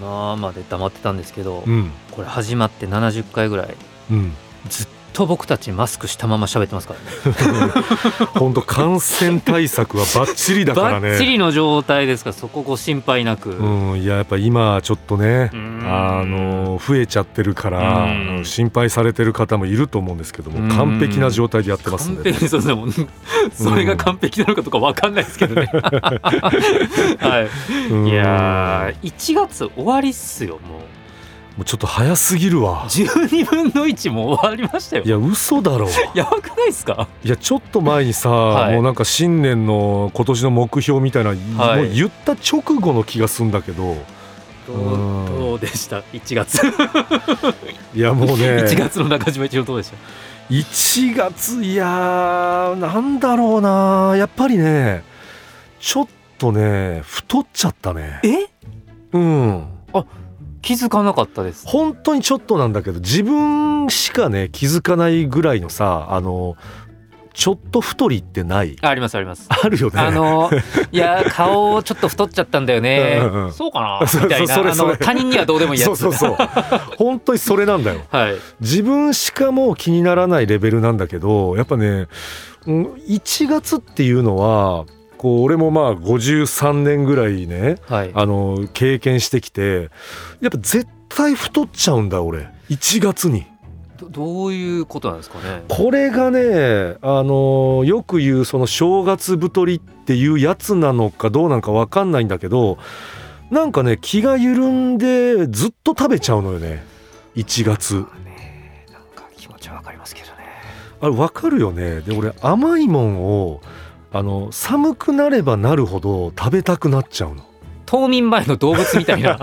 今まで黙ってたんですけど、これ始まって70回ぐらいうん。ずっと僕たちマスクしたまま喋ってますからね。本当感染対策はバッチリだからバッチねリの状態ですからそこご心配なく。うんいややっぱ今ちょっとねうんあの増えちゃってるからうん心配されてる方もいると思うんですけどうんも完璧な状態でやってますん完で、璧そうですね。それが完璧なのかとかわかんないですけどね。はい。うんいやー1月終わりっすよもう。もうちょっと早すぎるわ。12分の1も終わりましたよ。い。や嘘だろ。やばくないですか？いやちょっと前にさ、はい。もうなんか新年の今年の目標みたいな、はい。もう言った直後の気がするんだけど。どうどうでした？1月。いやもうね。1月の中島一郎どうでした？1月いやーなんだろうな。やっぱりねちょっとね太っちゃったね。え？うん気づかなかったです本当にちょっとなんだけど自分しかね気づかないぐらいのさあのちょっと太りってない？ありますあります。あるよね。あの いや顔ちょっと太っちゃったんだよね。うんうんそうかな？みたいな。あの他人にはどうでもいいやつ。そうそうそう。本当にそれなんだよ。はい。自分しかもう気にならないレベルなんだけどやっぱねうん1月っていうのはこう俺もまあ53年ぐらいねはい。あの経験してきてやっぱ絶対太っちゃうんだ俺。1月に。どどういうことなんですかね？これがねあのよく言うその正月太りっていうやつなのかどうなんか分かんないんだけどなんかね気が緩んでずっと食べちゃうのよね。1月。ねなんか気持ちはわかりますけどね。あれ分かるよね。で俺甘いもんをあの寒くなればなるほど食べたくなっちゃうの。冬眠前の動物みたいな。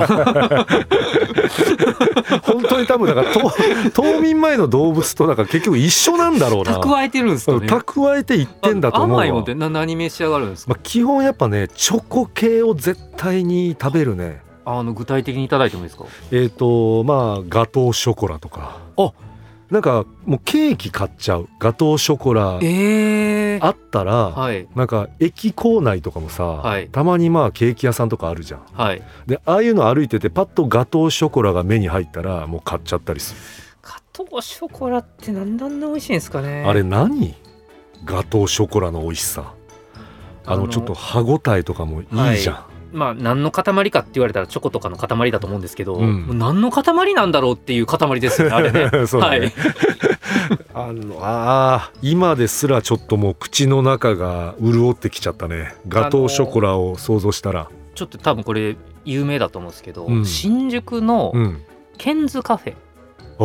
本当に多分だから冬冬眠前の動物となんか結局一緒なんだろうな。蓄えてるんですかね。蓄えていってんだと思うわ。甘いもんってな何召し上がるんですか、まあ、基本やっぱねチョコ系を絶対に食べるね。あの具体的にいただいてもいいですか？えっ、とまあガトーショコラとか。あなんかもうケーキ買っちゃう。ガトーショコラええあったら、はい。なんか駅構内とかもさ、はい。たまにまあケーキ屋さんとかあるじゃん。はい。でああいうの歩いててパッとガトーショコラが目に入ったらもう買っちゃったりする、ガトーショコラってなんであんな美味しいんですかね？あれ何？ガトーショコラの美味しさ。あのあのちょっと歯ごたえとかもいいじゃん、まあ何の塊かって言われたらチョコとかの塊だと思うんですけど、うん。何の塊なんだろうっていう塊ですよねあれね。そうだね。はい。あのあー今ですらちょっともう口の中が潤ってきちゃったね。ガトーショコラを想像したら、ちょっと多分これ有名だと思うんですけど、うん。新宿のうん。ケンズカフェ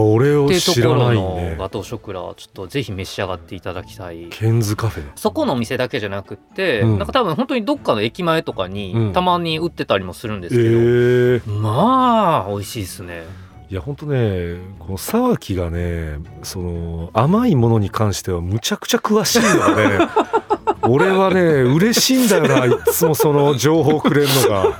俺を知らないころのね。ガトーショコラちょっとぜひ召し上がっていただきたい。ケンズカフェそこのお店だけじゃなくって、うん。なんか多分本当にどっかの駅前とかにうん。たまに売ってたりもするんでえすけど、ー、まあ美味しいですね。いや本当ねこの沢木がねその甘いものに関してはむちゃくちゃ詳しいので、ね、俺はね嬉しいんだよないつもその情報くれるのが。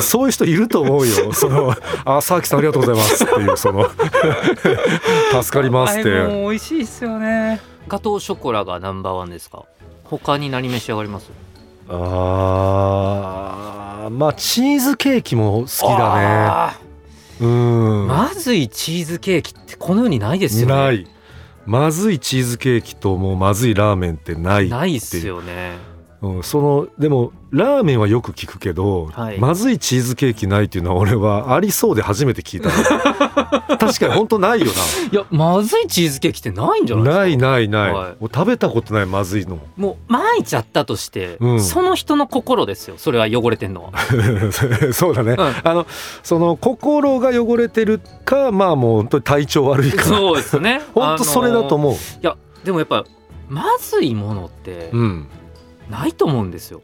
そういう人いると思うよ。そのあ沢木さんありがとうございますっていうその 助かりますって。あれも美味しいですよねガトーショコラがナンバーワンですか？他に何召し上がります？あーまあチーズケーキも好きだね。あうん。ーまずいチーズケーキってこの世にないですよねない。まずいチーズケーキともうまずいラーメンってない。ないっすよねうん、そのでもラーメンはよく聞くけど、はい。まずいチーズケーキないっていうのは俺はありそうで初めて聞いた。の 確かに本当ないよいやまずいチーズケーキってないんじゃないですか？ないないない、はい。食べたことないまずいのも。う巻いちゃったとして、うん。その人の心ですよそれは汚れてんのは。そうだね、うん。あのその心が汚れてるかまあもう本当に体調悪いかそうですね。本当それだとう。思う、いやでもやっぱまずいものってうんないと思うんですよ。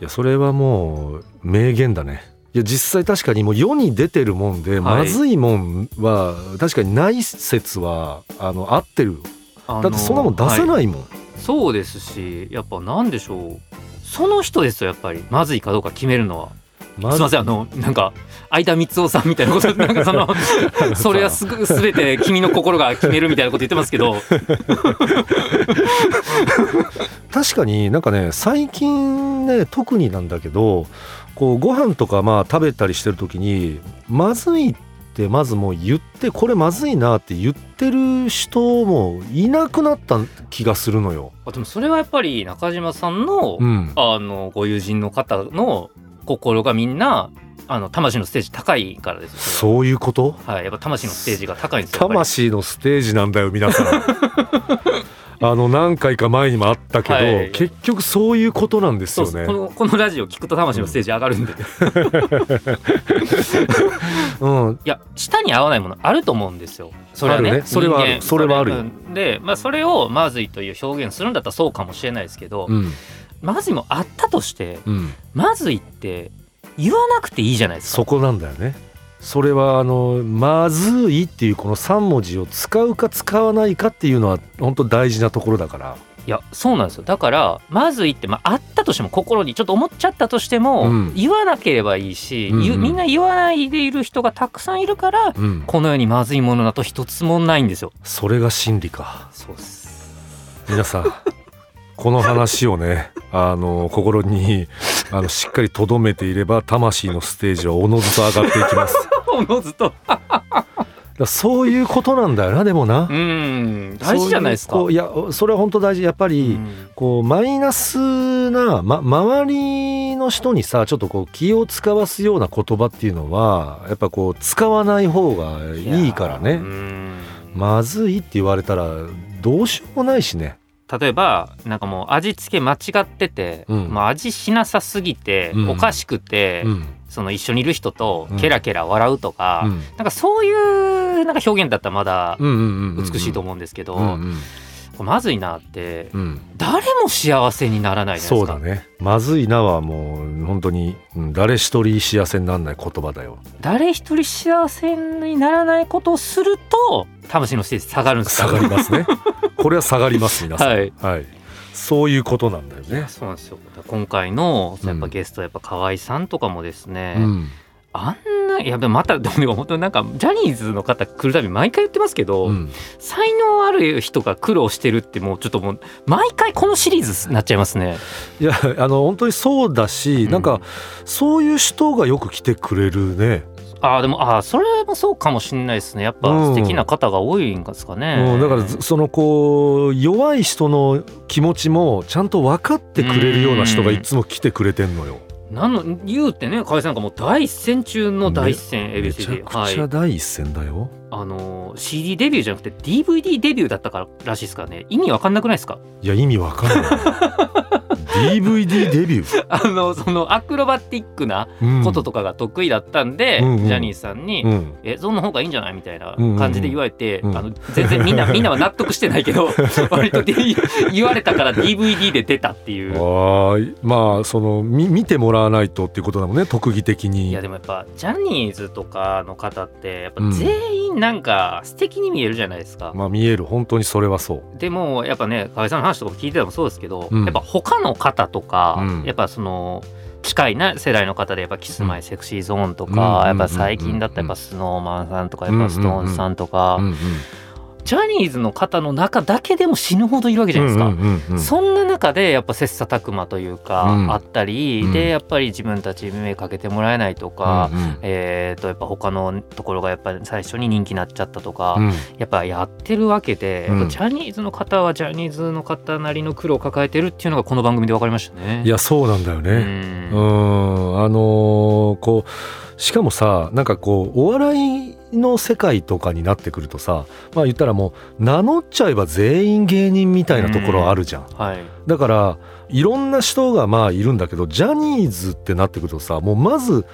いやそれはもう名言だね。いや実際確かにもう世に出てるもんで、はい。まずいもんは確かにない説はあの合ってる。だってそんなもん出せはいないもん、そうですしやっぱなんでしょう。その人ですよやっぱり。まずいかどうか決めるのは、ますいませんあのなんか相田光夫さんみたいなこと なんかそのそれはすぐ全て君の心が決めるみたいなこと言ってますけど。確かになんかね最近ね特になんだけどこうご飯とかまあ食べたりしてる時にまずいってまずもう言ってこれまずいなって言ってる人もいなくなった気がするのよ。あでもそれはやっぱり中島さんの、うん、あのご友人の方の心がみんなあの魂のステージ高いからですよ。そそういうこと？れははいやっぱ魂のステージが高いんですよ魂のステージなんだよ皆さん。あの何回か前にもあったけど、はい。結局そういうことなんですよね。このこのラジオ聞くと魂のステージ上がるんで、い うん、や舌に合わないものあると思うんですよ。それはね。あるね。それはそれはあるで、まあ、それをまずいという表現するんだったらそうかもしれないですけど、うん、まずいもあったとしてうん。まずいって言わなくていいじゃないですかそこなんだよね。それはあのまずいっていうこの3文字を使うか使わないかっていうのは本当大事なところだから。いやそうなんですよだからまずいって、まあ、あったとしても心にちょっと思っちゃったとしても、うん言わなければいいし、うんうんみんな言わないでいる人がたくさんいるからうん、この世にまずいものだと一つもないんですよそれが真理か。そうです皆さん この話をね あの心にあのしっかり留めていれば魂のステージはおのずと上がっていきます。おのずと。だそういうことなんだよなでもな。うん。大事じゃないですか。いやそれは本当大事。やっぱり、うん。こうマイナスな、ま、周りの人にさちょっとこう気を使わすような言葉っていうのはやっぱこう使わない方がいいからうねん。まずいって言われたらどうしようもないしね例えばなんかもう味付け間違ってて、うん。もう味しなさすぎて、うん。おかしくて、うん。その一緒にいる人とうん。ケラケラ笑うとか、うん。なんかそういうなんか表現だったらまだ美しいと思うんですけど、まずいなってうん。誰も幸せにならないじゃないですか。そうだね。まずいなはもう本当にうん誰一人幸せにならない言葉だよ。誰一人幸せにならないことをすると魂のステージ下がるんです下がりますね。これは下がります皆さん。はい。そういうことなんだよね。そうなんですよ。今回のやっぱうん。ゲストやっぱ河合さんとかもですね、うんあんないやでもまたでも本当になんかジャニーズの方来るたび毎回言ってますけど、うん才能ある人が苦労してるってもうちょっともう毎回このシリーズになっちゃいますね。いやあの本当にそうだし、うんなんかそういう人がよく来てくれるね、ああでもああそれもそうかもしれないですねやっぱうん素敵な方が多いんですかね。うん、だからずそのこう弱い人の気持ちもちゃんと分かってくれるような人がいつも来てくれてんのよ。なの言うってね河合さんなんかもう第一線中の第一線めちゃ ABCD くはいちゃ第一線だよ。あの CD デビューじゃなくて DVD デビューだったかららしいですからね意味わかんなくないですか？いや意味わかんない。DVD デビュー、あのそのアクロバティックなうん。こととかが得意だったんで、うんうん。ジャニーさんに、うん、えその方がいいんじゃない？みたいなうんうん感じで言われて、うん。あの全然みんな みんなは納得してないけど 割とで言われたから DVD で出たっていう。まあそのみ見てもらわないとっていうことだもんね特技的に。いやでもやっぱジャニーズとかの方ってやっぱうん。全員なんか素敵に見えるじゃないですか、まあ見える。本当にそれはそう。でもやっぱね河合さんの話とかも聞いててもそうですけど、うん。やっぱ他の方とか、うん。やっぱその近いな世代の方でやっぱキスマイ Sexy Zoneとか、うんか、うん。やっぱ最近だったらやっぱ Snow Manさんとかやっぱ SixTONESさんとか、ジャニーズの方の中だけでも死ぬほどいるわけじゃないですか。うんうんうんうん。そんな中でやっぱ切磋琢磨というか、うん。あったり、うん。でやっぱり自分たちに目かけてもらえないとか、うんうん。えー、とやっぱ他のところがやっぱり最初に人気になっちゃったとか、うん。やっぱやってるわけで、うん。やっぱジャニーズの方はジャニーズの方なりの苦労を抱えてるっていうのがこの番組で分かりましたね。いやそうなんだようね。ん。うん。あのーこうしかもさなんかこうお笑いの世界とかになってくるとさまあ言ったらもう名乗っちゃえば全員芸人みたいなところあるじゃん。はい、だからいろんな人がまあいるんだけどジャニーズってなってくるとさもうまず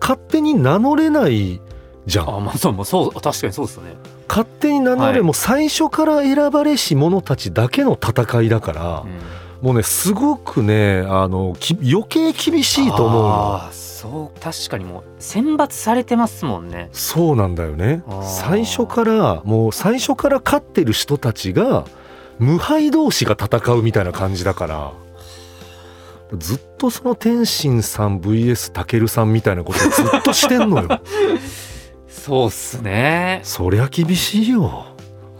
勝手に名乗れないじゃん。あまあそうそう確かにそうですね。勝手に名乗れ、はいもう最初から選ばれし者たちだけの戦いだから。もうねすごくねあのき余計厳しいと思うの。あーそう確かにもう選抜されてますもんね。そうなんだよね。最初からもう最初から勝ってる人たちが無敗同士が戦うみたいな感じだからずっとその天心さん VS たけるさんみたいなことずっとしてんのよ。そうっすね。そりゃ厳しいよ。うん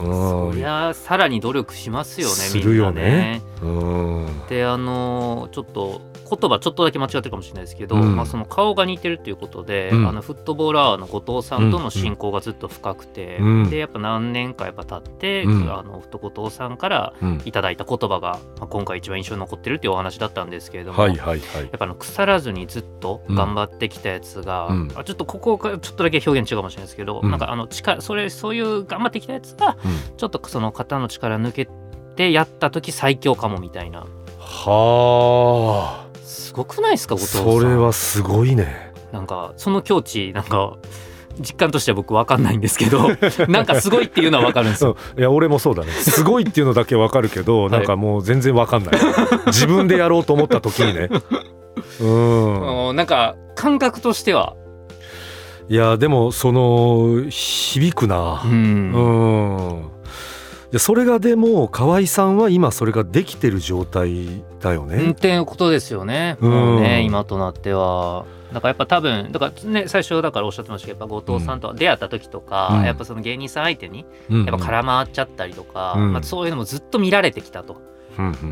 そりゃさらに努力しますよねするよね。みんなね。うん。であのちょっと言葉ちょっとだけ間違ってるかもしれないですけど、うん。まあ、その顔が似てるっていうことで、うん。あのフットボーラーの後藤さんとの親交がずっと深くて、うん。でやっぱ何年かやっぱ経って、うん。あの後藤さんからうんいただいた言葉が、まあ、今回一番印象に残ってるっていうお話だったんですけれども、はいはいはい。やっぱあの腐らずにずっと頑張ってきたやつが、うん。あちょっとここがちょっとだけ表現違うかもしれないですけど、うん。なんかあの力それそういう頑張ってきたやつがうん。ちょっとその肩の力抜けてやった時最強かもみたいな。はあすごくないですか後藤さん。それはすごいね。なんかその境地なんか実感としては僕分かんないんですけど なんかすごいっていうのは分かるんですよ。う。んいや俺もそうだね。すごいっていうのだけわかるけど、い。なんかもう全然わかんない。自分でやろうと思った時にね。うん。うんなんか感覚としては、いやでもその響くな。うん。うんいやそれがでも河合さんは今それができてる状態だようん、ねっていうことですよね。うん。もうね今となっては。だからやっぱ多分だからね最初だからおっしゃってましたけどやっぱ後藤さんと出会った時とか、うん。やっぱその芸人さん相手にややっぱ空回っちゃったりとか、うん。まあ、そういうのもずっと見られてきたと。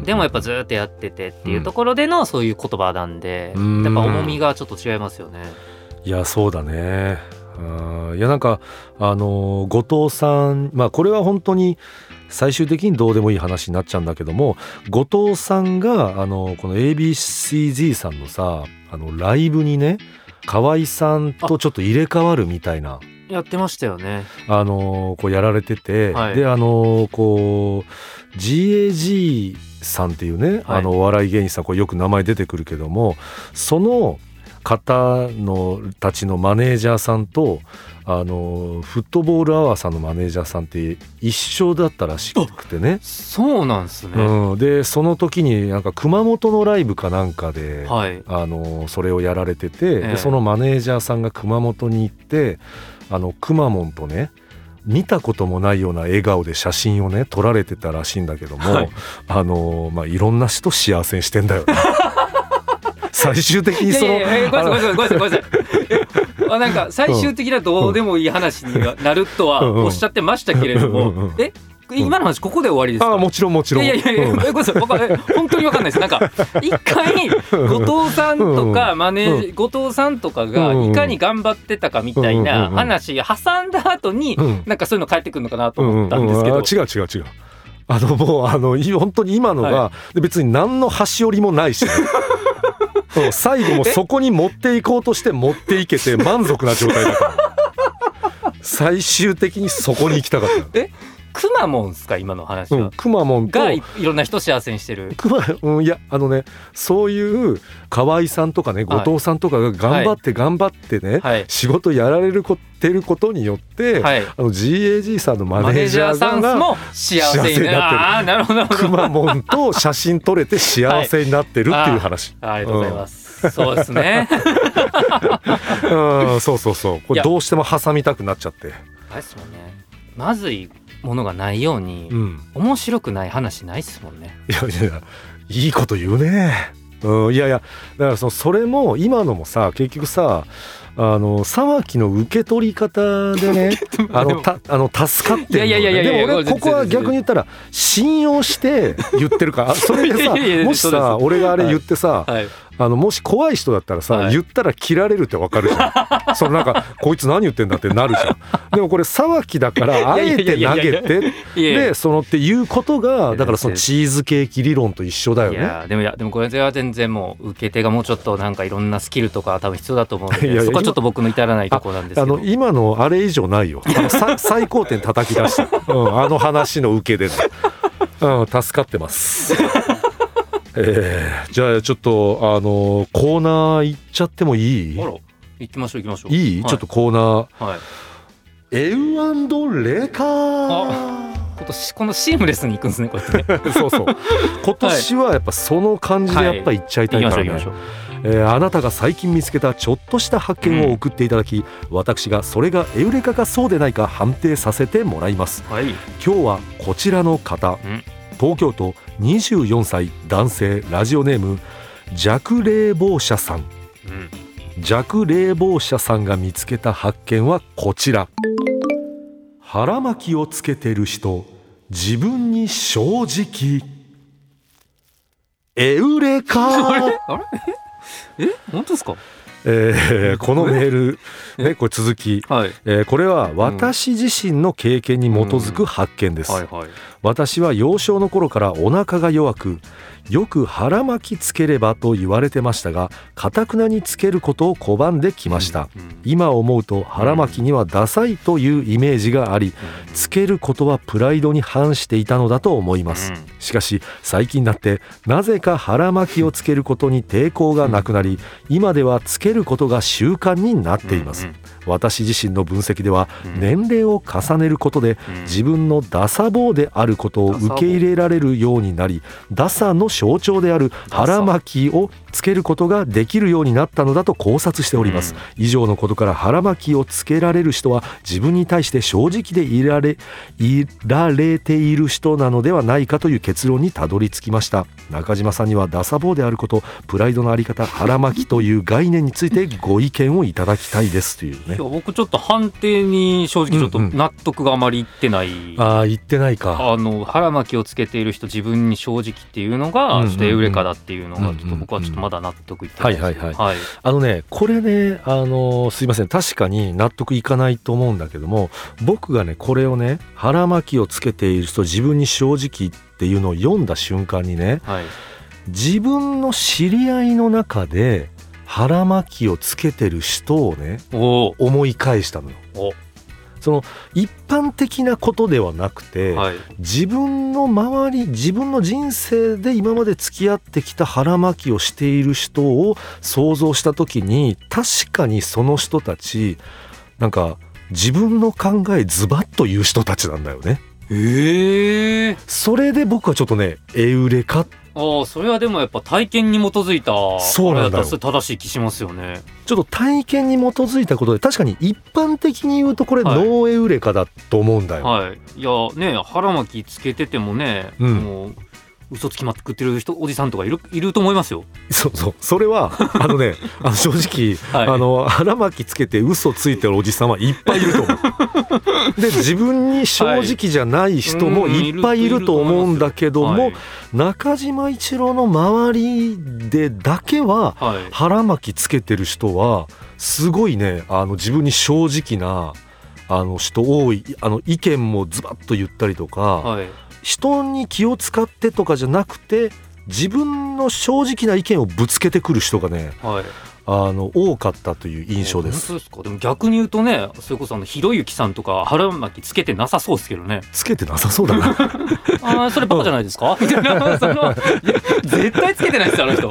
でもやっぱずっとやっててっていうところでのそういう言葉なんで、うん。やっぱ重みがちょっと違いますよね。いやそうだね。うんいやなんかあの後藤さんまあこれは本当に最終的にどうでもいい話になっちゃうんだけども後藤さんがあのこの ABCG さんのさあのライブにね河合さんとちょっと入れ替わるみたいなやってましたよね。あのこうやられてて、はいであのこう GAG さんっていうね、はいあのお笑い芸人さんこれよく名前出てくるけどもその方のたちのマネージャーさんとあのフットボールアワーさんのマネージャーさんって一緒だったらしくてね。そうなんですね。うん、でその時になんか熊本のライブかなんかで、はい。あのそれをやられてて、ええでそのマネージャーさんが熊本に行ってあのくまモンとね見たこともないような笑顔で写真をね撮られてたらしいんだけども、はいあのまあいろんな人幸せにしてんだよね 最終的にそのいやいごめんなさいごめんなさいごめんなさい。あなんか最終的などうでもいい話になるとはうんうんおっしゃってましたけれども、うんうんうんえ今の話ここで終わりですか？あもちろんもちろん。いやいやいや、うん。えごめんなさい本当にわかんないです。なんか一回後藤さんとかマネージ後藤さんとかがいかに頑張ってたかみたいな話挟んだ後にうん。なんかそういうの返ってくるのかなとうんうん思ったんですけど。うんあ違う違う違う。あのもうあのい本当に今のが、はで別に何の端折りもないしね、そう最後もそこに持っていこうとして持っていけて満足な状態だから最終的にそこに行きたかった くまモンですか今の話は？うん、。くまモンとがいいろんな人幸せにしてる。くま、うん、いやあのねそういう河合さんとかね後藤さんとかが頑張って頑張ってね、はい仕事やられるこってることによって、はい。あの GAG さんのママネージャーさんも幸せになってるるほどなる。くまモンと写真撮れて幸せになってるっていう話、ありがとうございます。そうですね。うん、そうそうそうこれどうしても挟みたくなっちゃって、ですもんね。まずいものがないように、うん、面白くない話ないっすもんね。いやいやいいこと言うね、うん、いやいやだからそのそれも今のもさ結局さあの沢木の受け取り方でねあのたあの助かってるのいやいやいやいやでもこここは逆に言ったら信用して言ってるか。ら あそれでさいやいやいやもしさ俺があれ言ってさ、はい。あのもし怖い人だったらさ、はい。言ったら切られるってわかるじゃん。そのなんかこいつ何言ってんだってなるじゃん。でもこれ沢木だからあえて投げてでそのっていうことがだからそのチーズケーキ理論と一緒だよね。いやでもいやでもこれは全然もう受け手がもうちょっとなんかいろんんなスキルとか多分必要だと思うのでいやいやそこはちょっと僕の至らないところなんですあの今のあれ以上ないよ。最高点叩き出した、うん、あの話の受けでね、うん、助かってます。えー、じゃあちょっとあのコーナー行っちゃってもいい？行きましょう行きましょう。いい、はちょっとコーナー。はい。エウレカ今としこのシームレスに行くんですねこうやって。ね そうそう。今年はやっぱその感じでやっぱ行っちゃいたいからね、行きましょう行きましょう。えーあなたが最近見つけたちょっとした発見を送っていただき、私がそれがエウレカかそうでないか判定させてもらいます。はい。今日はこちらの方。ん。東京都24歳男性ラジオネーム弱冷房者さん。うん。弱冷房者さんが見つけた発見はこちら腹巻きをつけてる人自分に正直。エウレカ あれ？え？本当ですか？えー このメール、ね、これ続き、はい。えーこれは私自身の経験に基づく発見です、はいはい。私は幼少の頃からお腹が弱くよく腹巻きつければと言われてましたがかたくなにつけることを拒んできました、うん今思うと腹巻きにはダサいというイメージがありつけることはプライドに反していたのだと思います、うん。しかし最近になってなぜか腹巻きをつけることに抵抗がなくなり今ではつけることが習慣になっています、うん私自身の分析ではうん。年齢を重ねることでうん。自分のダサ坊であることを受け入れられるようになりダサの象徴である腹巻きをつけることができるようになったのだと考察しております、以上のことから腹巻きをつけられる人は自分に対して正直でいられいられている人なのではないかという結論にたどり着きました。中島さんにはダサ坊であることプライドのあり方腹巻きという概念についてご意見をいただきたいですというね。いや僕ちょっと判定に正直ちょっとうんうん納得があまりいってない、ああ言ってないか。あの腹巻きをつけている人自分に正直っていうのうんうんがうん。ちょっとエウレカだっていうのがうんうん。ちょっと僕はちょっとまだ納得いってない。はいはいはい。はい。あのねこれねあのすいません。確かに納得いかないと思うんだけども僕がねこれをね腹巻きをつけている人自分に正直っていうのを読んだ瞬間にねはい。自分の知り合いの中で腹巻きをつけてる人をねお思い返したのよ。おその一般的なことではなくて、はい自分の周り自分の人生で今まで付き合ってきた腹巻きをしている人を想像した時に確かにその人たちなんか自分の考えズバッと言う人たちなんだよね。ええそれで僕はちょっとねエウレカああそれはでもやっぱ体験に基づいたそうなんだ正しい気しますよね。ちょっと体験に基づいたことで確かに一般的に言うとこれノはい。ーエウレカだと思うんだよ。はい。いやね腹巻きつけててもね、うん。もう嘘つきまくってる人おじさんとかいるいると思いますよ。そうそう。それは あのねあの正直、はい。あの腹巻きつけて嘘ついてるおじさんはいっぱいいると思う。で自分に正直じゃない人もい。っぱいいると思うんだけども、はい。中島一郎の周りでだけははい。腹巻きつけてる人はすごいねあの自分に正直なあの人多いあの意見もズバッと言ったりとか、はい人に気を使ってとかじゃなくて自分の正直な意見をぶつけてくる人がねはい。あの多かったという印象です。ですか？でも逆に言うとねそれこそあのひろゆきさんとか腹巻きつけてなさそうですけどね。つけてなさそうだな。ああそれバカじゃないですか？みたいなその絶対つけてないですよあの人。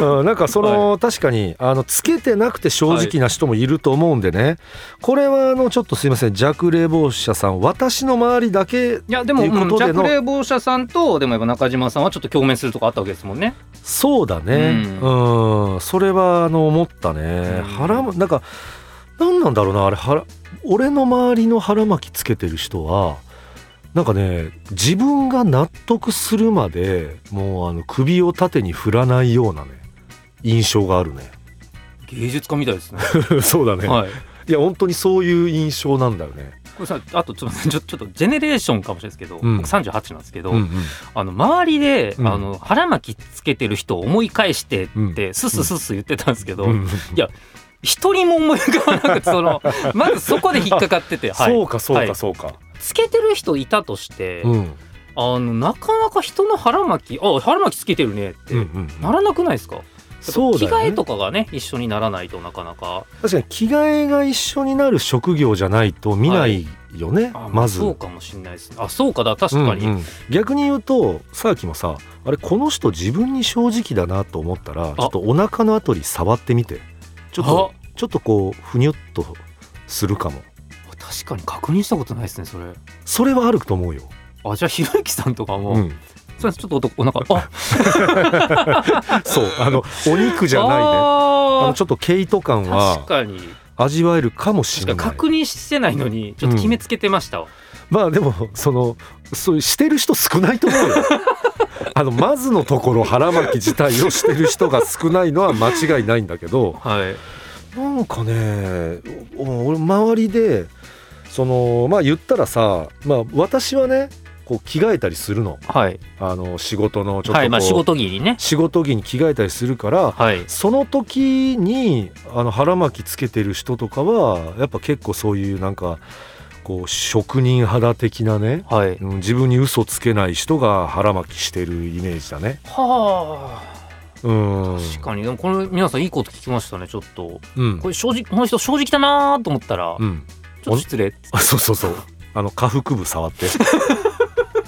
うんなんかその、確かにあのつけてなくて正直な人もいると思うんでね、これはあのちょっとすいません弱冷房者さん私の周りだけいやでも弱冷房者さんとでもやっぱ中島さんはちょっと共鳴するとこあったわけですもんね。そうだね。うん、それはあの思ったね、うん。腹もなんか何なんだろうなあれ腹俺の周りの腹巻きつけてる人はなんかね自分が納得するまでもうあの首を縦に振らないようなね印象があるね。芸術家みたいですね。そうだね、はい。いや本当にそういう印象なんだよねこれさあとちょっと ちょっとジェネレーションかもしれないですけど、うん。僕38なんですけど、うんうん。あの周りで、うん。あの腹巻きつけてる人を思い返してって、うん。スススス言ってたんですけど、うん。一人も思い浮かばなくてその まずそこで引っかかってて、はい。そうかそうはい。かそうか、つけてる人いたとして、うん。あのなかなか人の腹巻きあ腹巻きつけてるねって、うんうん。ならなくないですか？そうね。着替えとかがね一緒にならないとなかなか。確かに着替えが一緒になる職業じゃないと見ないよね、あまず。そうかもしれないですね。あそうかだ確かに、うんうん。逆に言うとさあきもさあれこの人自分に正直だなと思ったらちょっとお腹のあたり触ってみて。ちょっとちょっとこうふにゅっとするかも。確かに確認したことないですねそれ。それはあると思うよ。あじゃあひろゆきさんとかも、うん、それちょっとおお腹あ。そうあのお肉じゃないね。あのあちょっと毛糸感ーは確かに。味わえるかもしれない。確認してないのにちょっと決めつけてました。わ、まあでもそのそういうしてる人少ないと思うよ。あのまずのところ腹巻き自体をしてる人が少ないのは間違いないんだけどはい。なんかねお俺周りでそのまあ言ったらさ、まあ、私はねこう着替えたりするの。はい。あの仕事のちょっとはいまあ仕事着にね。仕事着に着替えたりするからはい。その時にあの腹巻きつけてる人とかはやっぱ結構そういうなんかこう職人肌的なね、はい。うん、自分に嘘つけない人が腹巻きしてるイメージだね。はうん。あ確かに。でもこれ皆さんいいこと聞きましたねちょっと。うん。これ正直この人正直だなーと思ったら、うん、ちょっと失礼。あそうそうそう。あの下腹部触って、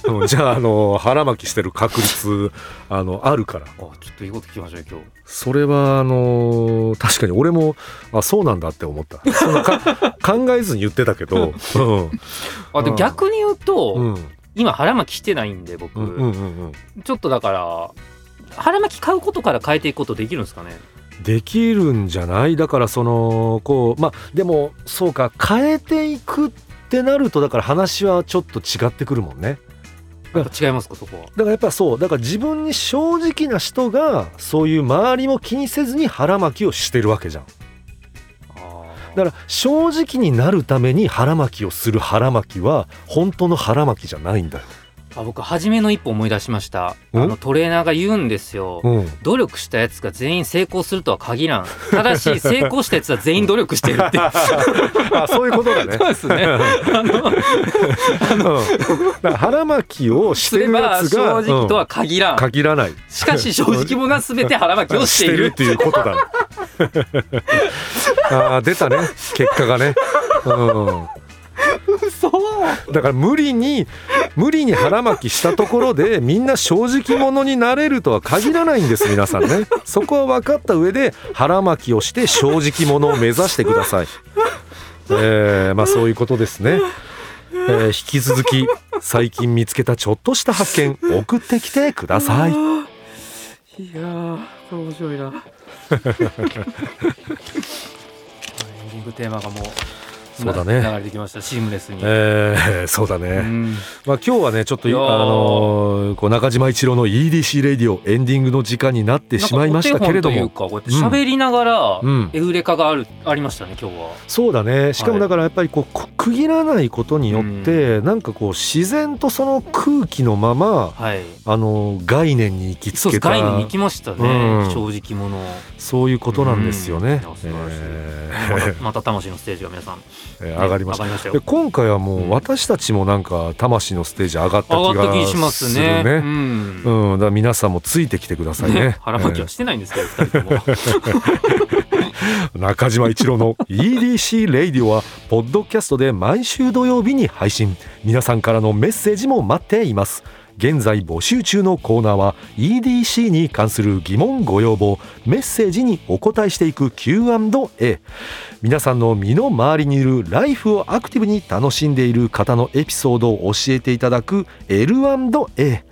うん、じゃああの腹巻きしてる確率あのあるから。あちょっといいこと聞きましたね今日。それはあの確かに俺もあそうなんだって思った。そんなか 考えずに言ってたけど、うん。あでうん。逆に言うと、うん。今腹巻きしてないんで僕、うんうんうんうん。ちょっとだから腹巻き買うことから変えていくことできるんですかね？できるんじゃない？だからそのこうまあでもそうか変えていくってなるとだから話はちょっと違ってくるもんねやっぱ違いますかそこは？だからやっぱそうだから自分に正直な人がそういう周りも気にせずに腹巻きをしてるわけじゃん。だから正直になるために腹巻きをする腹巻きは本当の腹巻きじゃないんだよ、あ僕初めの一歩思い出しました。あんのトレーナーが言うんですよ、う。ん、努力したやつが全員成功するとは限らん。ただし成功したやつは全員努力してるって。あそういうことだね。そうですね。あのうん。だから腹巻きをしてるすれば正やつが直とは限らん、うん。限らない。しかし正直者は全て腹巻きをしている。っていうことだね。あー出たね。結果がね、うん、そうだから無理に無理に腹巻きしたところでみんな正直者になれるとは限らないんです皆さんね。そこは分かった上で腹巻きをして正直者を目指してください。えー、まあそういうことですね、えー引き続き最近見つけたちょっとした発見送ってきてください。いやーこれ面白いな。エンディングテーマがもうそうだね。な流れてきました。シームレスに、えー、そうだうね、ん。まあ今日はねちょっとあのーこう中島一郎の EDC レディオエンディングの時間になってしまいましたけれども。というかこうやって喋りながら、うん。エウレカがあるありましたね今日は。そうだね。しかもはいだからやっぱりこうこ区切らないことによって、なんかこう自然とその空気のままはい。あの概念に行きつけた。概念に行きましたね、うん。正直者。そういうことなんですよね。うん。えまたまた魂のステージが皆さん、ーえー上がりました。上がりましたよ。で今回はもう私たちもなんか魂のステージ上がった気上がすするね。ね。うん。うん、だ皆さんもついてきてくださいね。腹巻きはしてないんですけど、二人とも。中島一郎の EDC レイディオはポッドキャストで毎週土曜日に配信。皆さんからのメッセージも待っています現在募集中のコーナーは EDC に関する疑問ご要望メッセージにお答えしていく Q&A 皆さんの身の回りにいるライフをアクティブに楽しんでいる方のエピソードを教えていただく L&A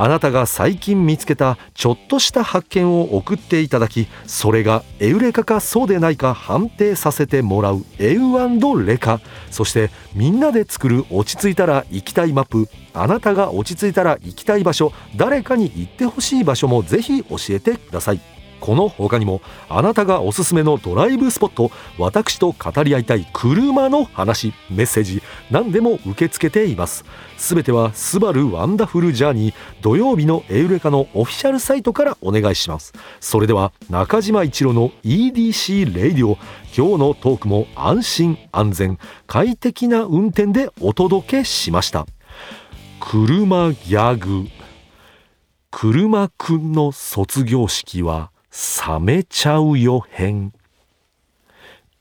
あなたが最近見つけたちょっとした発見を送っていただきそれがエウレカかそうでないか判定させてもらうエウレカ。そしてみんなで作る落ち着いたら行きたいマップ。あなたが落ち着いたら行きたい場所。誰かに行ってほしい場所もぜひ教えてください。この他にもあなたがおすすめのドライブスポット私と語り合いたい車の話メッセージ何でも受け付けています。すべては「 SUBARU Wonderful Journey」土曜日のエウレカのオフィシャルサイトからお願いします。それでは中島一郎の EDC Radio 今日のトークも安心安全快適な運転でお届けしました。車ギャグ車くんの卒業式は冷めちゃうよ編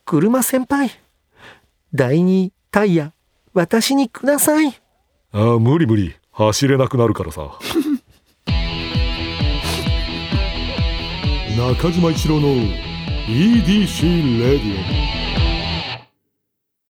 車先輩第二タイヤ私にください。ああ無理無理。走れなくなるからさ。中島一郎の EDC レディオ